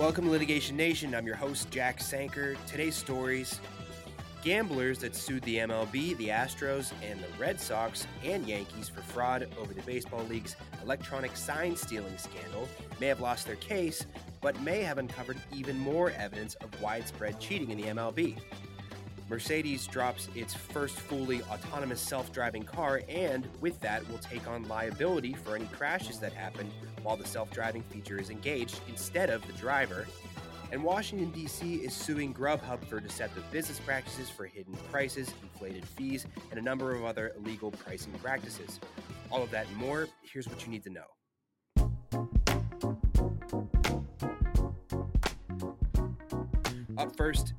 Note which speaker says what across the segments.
Speaker 1: Welcome to Litigation Nation. I'm your host, Jack Sanker. Today's stories gamblers that sued the MLB, the Astros, and the Red Sox and Yankees for fraud over the Baseball League's electronic sign stealing scandal may have lost their case, but may have uncovered even more evidence of widespread cheating in the MLB. Mercedes drops its first fully autonomous self driving car, and with that, will take on liability for any crashes that happen while the self driving feature is engaged instead of the driver. And Washington, D.C. is suing Grubhub for deceptive business practices for hidden prices, inflated fees, and a number of other illegal pricing practices. All of that and more, here's what you need to know. Up first,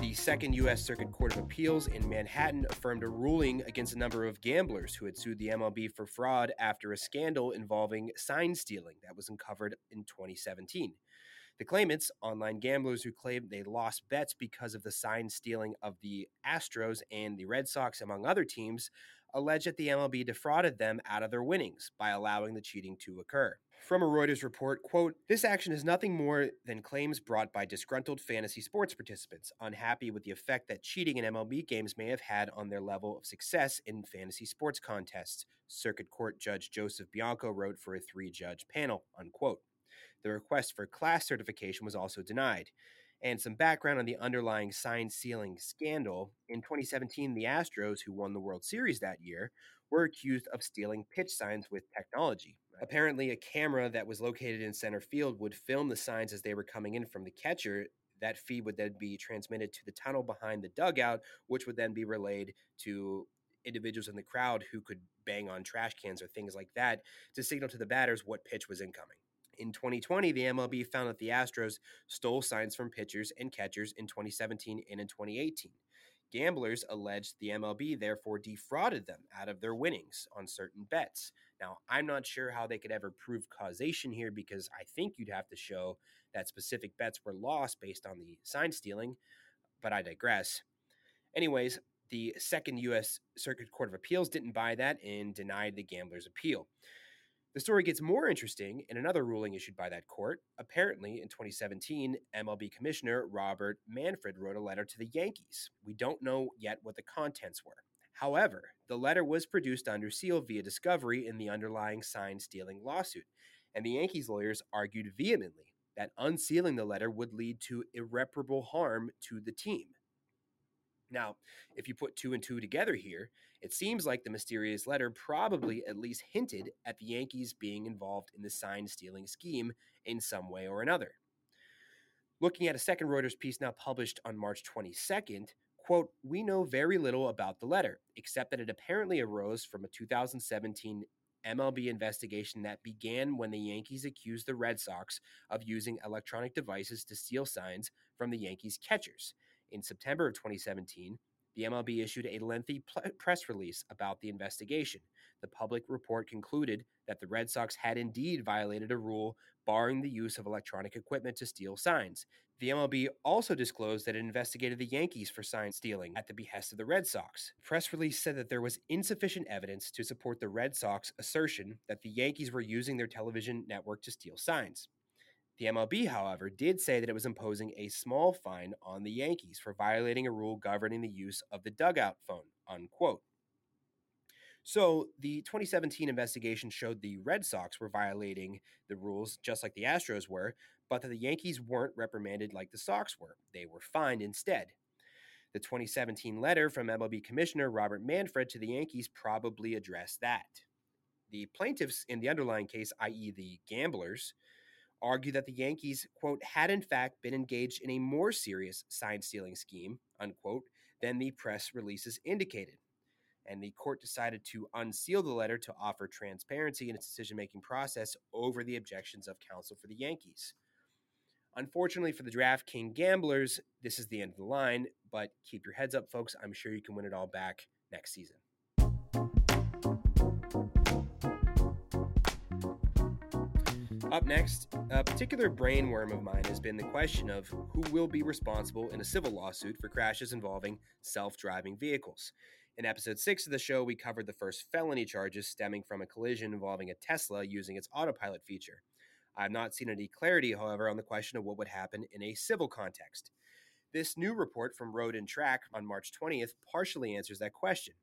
Speaker 1: the Second U.S. Circuit Court of Appeals in Manhattan affirmed a ruling against a number of gamblers who had sued the MLB for fraud after a scandal involving sign stealing that was uncovered in 2017. The claimants, online gamblers who claimed they lost bets because of the sign stealing of the Astros and the Red Sox, among other teams, alleged that the MLB defrauded them out of their winnings by allowing the cheating to occur. From a Reuters report, quote, this action is nothing more than claims brought by disgruntled fantasy sports participants, unhappy with the effect that cheating in MLB games may have had on their level of success in fantasy sports contests, Circuit Court Judge Joseph Bianco wrote for a three judge panel, unquote. The request for class certification was also denied. And some background on the underlying sign stealing scandal. In 2017, the Astros, who won the World Series that year, were accused of stealing pitch signs with technology. Apparently, a camera that was located in center field would film the signs as they were coming in from the catcher. That feed would then be transmitted to the tunnel behind the dugout, which would then be relayed to individuals in the crowd who could bang on trash cans or things like that to signal to the batters what pitch was incoming. In 2020, the MLB found that the Astros stole signs from pitchers and catchers in 2017 and in 2018. Gamblers alleged the MLB therefore defrauded them out of their winnings on certain bets. Now, I'm not sure how they could ever prove causation here because I think you'd have to show that specific bets were lost based on the sign stealing, but I digress. Anyways, the second U.S. Circuit Court of Appeals didn't buy that and denied the gambler's appeal. The story gets more interesting in another ruling issued by that court. Apparently, in 2017, MLB Commissioner Robert Manfred wrote a letter to the Yankees. We don't know yet what the contents were. However, the letter was produced under seal via discovery in the underlying sign stealing lawsuit, and the Yankees lawyers argued vehemently that unsealing the letter would lead to irreparable harm to the team. Now, if you put two and two together here, it seems like the mysterious letter probably at least hinted at the Yankees being involved in the sign stealing scheme in some way or another. Looking at a second Reuters piece now published on March 22nd, quote, we know very little about the letter, except that it apparently arose from a 2017 MLB investigation that began when the Yankees accused the Red Sox of using electronic devices to steal signs from the Yankees catchers. In September of 2017, the MLB issued a lengthy press release about the investigation. The public report concluded that the Red Sox had indeed violated a rule barring the use of electronic equipment to steal signs. The MLB also disclosed that it investigated the Yankees for sign stealing at the behest of the Red Sox. The press release said that there was insufficient evidence to support the Red Sox assertion that the Yankees were using their television network to steal signs. The MLB, however, did say that it was imposing a small fine on the Yankees for violating a rule governing the use of the dugout phone, unquote. So, the 2017 investigation showed the Red Sox were violating the rules just like the Astros were, but that the Yankees weren't reprimanded like the Sox were. They were fined instead. The 2017 letter from MLB Commissioner Robert Manfred to the Yankees probably addressed that. The plaintiffs in the underlying case, i.e., the gamblers, argue that the Yankees, quote, had in fact been engaged in a more serious sign stealing scheme, unquote, than the press releases indicated. And the court decided to unseal the letter to offer transparency in its decision making process over the objections of counsel for the Yankees. Unfortunately for the DraftKings gamblers, this is the end of the line, but keep your heads up, folks. I'm sure you can win it all back next season. Up next, a particular brainworm of mine has been the question of who will be responsible in a civil lawsuit for crashes involving self driving vehicles. In episode 6 of the show, we covered the first felony charges stemming from a collision involving a Tesla using its autopilot feature. I have not seen any clarity, however, on the question of what would happen in a civil context. This new report from Road and Track on March 20th partially answers that question.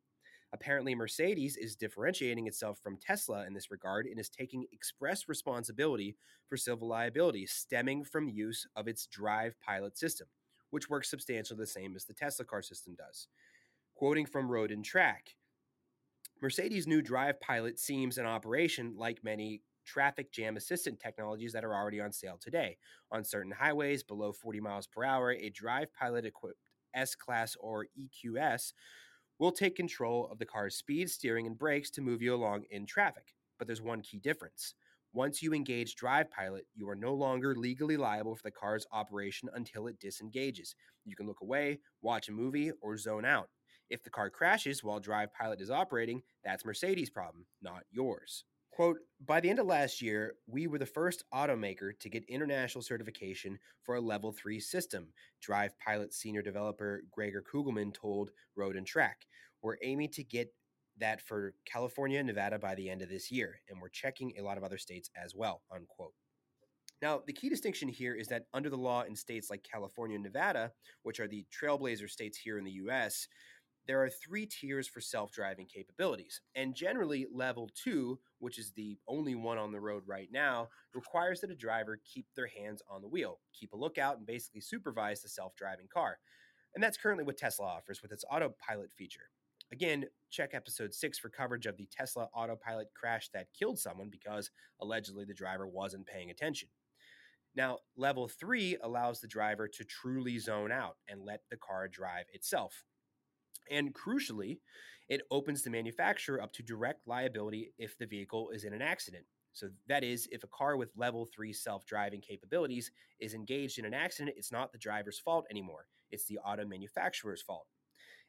Speaker 1: Apparently, Mercedes is differentiating itself from Tesla in this regard and is taking express responsibility for civil liability stemming from use of its Drive Pilot system, which works substantially the same as the Tesla car system does. Quoting from Road and Track, Mercedes' new Drive Pilot seems in operation like many traffic jam assistant technologies that are already on sale today. On certain highways below 40 miles per hour, a Drive Pilot equipped S Class or EQS will take control of the car's speed, steering, and brakes to move you along in traffic. But there's one key difference. Once you engage Drive Pilot, you are no longer legally liable for the car's operation until it disengages. You can look away, watch a movie, or zone out. If the car crashes while Drive Pilot is operating, that's Mercedes' problem, not yours. Quote, by the end of last year, we were the first automaker to get international certification for a level 3 system, Drive Pilot senior developer Gregor Kugelmann told Road and Track. We're aiming to get that for California and Nevada by the end of this year, and we're checking a lot of other states as well, unquote. Now, the key distinction here is that under the law in states like California and Nevada, which are the trailblazer states here in the US, there are three tiers for self driving capabilities. And generally, level two, which is the only one on the road right now, requires that a driver keep their hands on the wheel, keep a lookout, and basically supervise the self driving car. And that's currently what Tesla offers with its autopilot feature. Again, check episode six for coverage of the Tesla autopilot crash that killed someone because allegedly the driver wasn't paying attention. Now, level three allows the driver to truly zone out and let the car drive itself. And crucially, it opens the manufacturer up to direct liability if the vehicle is in an accident. So, that is, if a car with level three self driving capabilities is engaged in an accident, it's not the driver's fault anymore. It's the auto manufacturer's fault.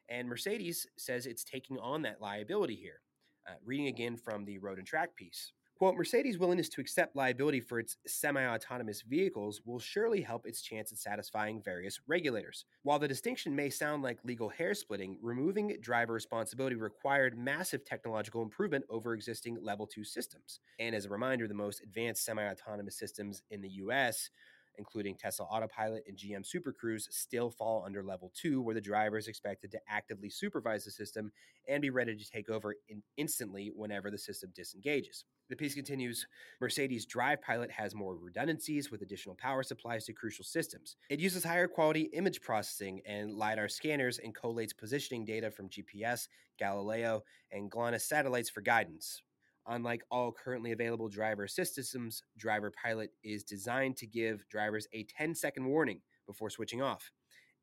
Speaker 1: And Mercedes says it's taking on that liability here. Uh, reading again from the Road and Track piece. Quote, Mercedes' willingness to accept liability for its semi autonomous vehicles will surely help its chance at satisfying various regulators. While the distinction may sound like legal hair splitting, removing driver responsibility required massive technological improvement over existing level 2 systems. And as a reminder, the most advanced semi autonomous systems in the US including Tesla Autopilot and GM Super Cruise, still fall under level two, where the driver is expected to actively supervise the system and be ready to take over in instantly whenever the system disengages. The piece continues Mercedes Drive Pilot has more redundancies with additional power supplies to crucial systems. It uses higher quality image processing and LiDAR scanners and collates positioning data from GPS, Galileo, and GLONASS satellites for guidance. Unlike all currently available driver assist systems, Driver Pilot is designed to give drivers a 10 second warning before switching off.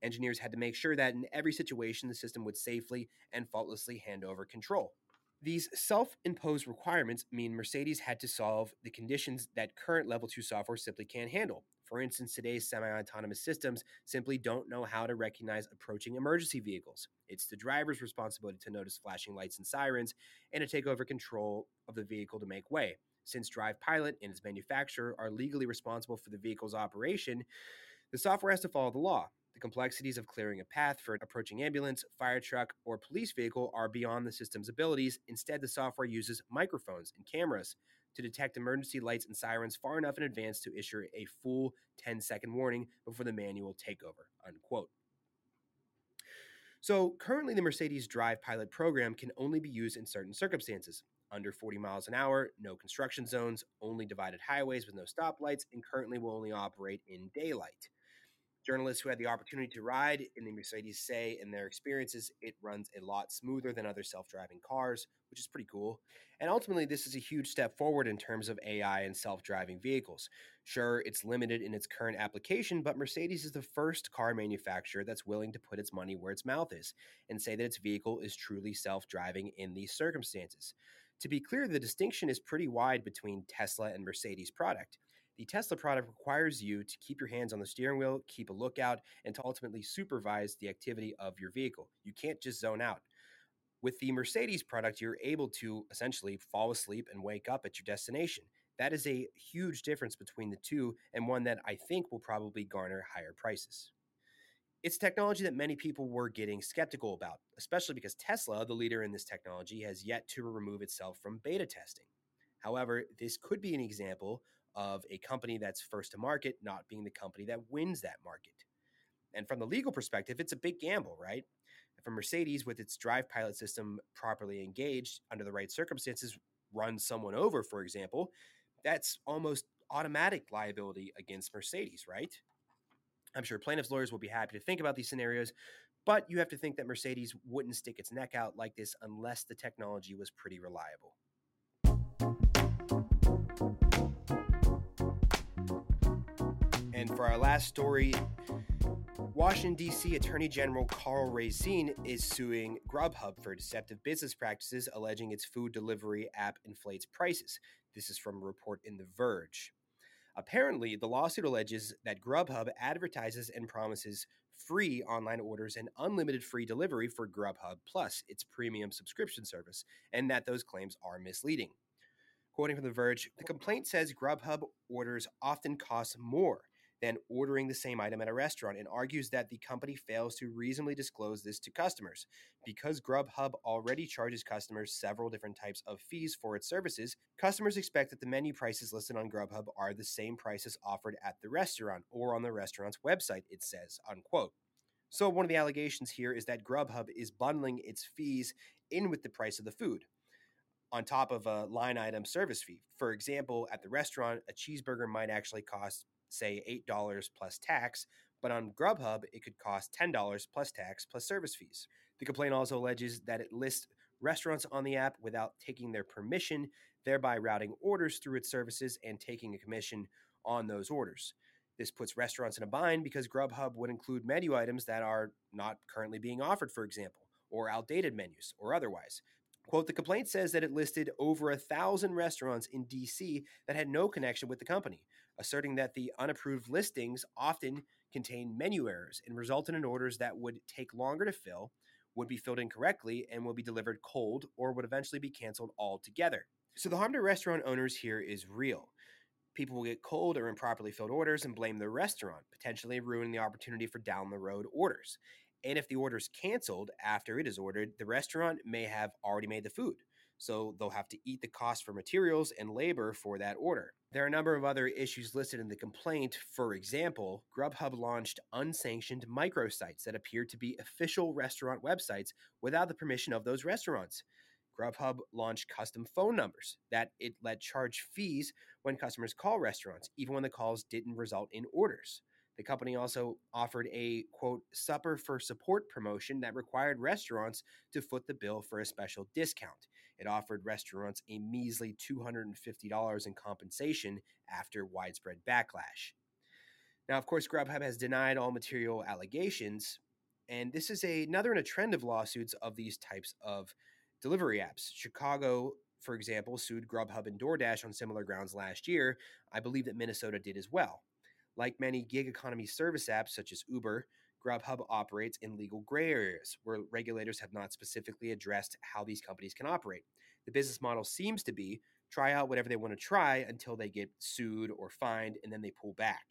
Speaker 1: Engineers had to make sure that in every situation the system would safely and faultlessly hand over control. These self imposed requirements mean Mercedes had to solve the conditions that current level 2 software simply can't handle. For instance, today's semi autonomous systems simply don't know how to recognize approaching emergency vehicles. It's the driver's responsibility to notice flashing lights and sirens and to take over control of the vehicle to make way. Since Drive Pilot and its manufacturer are legally responsible for the vehicle's operation, the software has to follow the law. The complexities of clearing a path for an approaching ambulance, fire truck, or police vehicle are beyond the system's abilities. Instead, the software uses microphones and cameras to detect emergency lights and sirens far enough in advance to issue a full 10 second warning before the manual takeover. Unquote. So, currently, the Mercedes Drive Pilot program can only be used in certain circumstances under 40 miles an hour, no construction zones, only divided highways with no stoplights, and currently will only operate in daylight. Journalists who had the opportunity to ride in the Mercedes say in their experiences it runs a lot smoother than other self driving cars, which is pretty cool. And ultimately, this is a huge step forward in terms of AI and self driving vehicles. Sure, it's limited in its current application, but Mercedes is the first car manufacturer that's willing to put its money where its mouth is and say that its vehicle is truly self driving in these circumstances. To be clear, the distinction is pretty wide between Tesla and Mercedes product. The Tesla product requires you to keep your hands on the steering wheel, keep a lookout, and to ultimately supervise the activity of your vehicle. You can't just zone out. With the Mercedes product, you're able to essentially fall asleep and wake up at your destination. That is a huge difference between the two, and one that I think will probably garner higher prices. It's technology that many people were getting skeptical about, especially because Tesla, the leader in this technology, has yet to remove itself from beta testing. However, this could be an example of a company that's first to market not being the company that wins that market. And from the legal perspective, it's a big gamble, right? For Mercedes, with its drive pilot system properly engaged under the right circumstances, run someone over, for example, that's almost automatic liability against Mercedes, right? I'm sure plaintiffs' lawyers will be happy to think about these scenarios, but you have to think that Mercedes wouldn't stick its neck out like this unless the technology was pretty reliable. For our last story, Washington, D.C. Attorney General Karl Racine is suing Grubhub for deceptive business practices, alleging its food delivery app inflates prices. This is from a report in The Verge. Apparently, the lawsuit alleges that Grubhub advertises and promises free online orders and unlimited free delivery for Grubhub Plus, its premium subscription service, and that those claims are misleading. Quoting from The Verge, the complaint says Grubhub orders often cost more than ordering the same item at a restaurant and argues that the company fails to reasonably disclose this to customers. Because Grubhub already charges customers several different types of fees for its services, customers expect that the menu prices listed on Grubhub are the same prices offered at the restaurant or on the restaurant's website, it says, unquote. So, one of the allegations here is that Grubhub is bundling its fees in with the price of the food on top of a line item service fee. For example, at the restaurant, a cheeseburger might actually cost say $8 plus tax, but on Grubhub, it could cost $10 plus tax plus service fees. The complaint also alleges that it lists restaurants on the app without taking their permission, thereby routing orders through its services and taking a commission on those orders. This puts restaurants in a bind because Grubhub would include menu items that are not currently being offered, for example, or outdated menus or otherwise. Quote, the complaint says that it listed over a thousand restaurants in DC that had no connection with the company, asserting that the unapproved listings often contain menu errors and resulted in orders that would take longer to fill, would be filled incorrectly, and will be delivered cold or would eventually be canceled altogether. So the harm to restaurant owners here is real. People will get cold or improperly filled orders and blame the restaurant, potentially ruining the opportunity for down the road orders. And if the order is canceled after it is ordered, the restaurant may have already made the food. So they'll have to eat the cost for materials and labor for that order. There are a number of other issues listed in the complaint. For example, Grubhub launched unsanctioned microsites that appeared to be official restaurant websites without the permission of those restaurants. Grubhub launched custom phone numbers that it let charge fees when customers call restaurants, even when the calls didn't result in orders. The company also offered a quote supper for support promotion that required restaurants to foot the bill for a special discount. It offered restaurants a measly $250 in compensation after widespread backlash. Now, of course, Grubhub has denied all material allegations, and this is a, another in a trend of lawsuits of these types of delivery apps. Chicago, for example, sued Grubhub and DoorDash on similar grounds last year. I believe that Minnesota did as well. Like many gig economy service apps such as Uber, Grubhub operates in legal gray areas where regulators have not specifically addressed how these companies can operate. The business model seems to be try out whatever they want to try until they get sued or fined and then they pull back.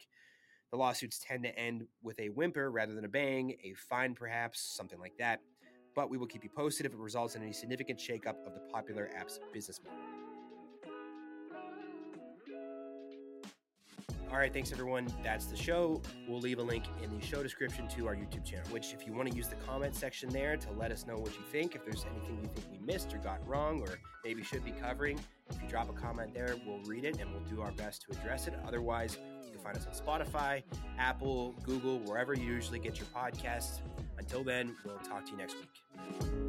Speaker 1: The lawsuits tend to end with a whimper rather than a bang, a fine perhaps, something like that. But we will keep you posted if it results in any significant shakeup of the popular app's business model. All right, thanks everyone. That's the show. We'll leave a link in the show description to our YouTube channel, which, if you want to use the comment section there to let us know what you think, if there's anything you think we missed or got wrong or maybe should be covering, if you drop a comment there, we'll read it and we'll do our best to address it. Otherwise, you can find us on Spotify, Apple, Google, wherever you usually get your podcasts. Until then, we'll talk to you next week.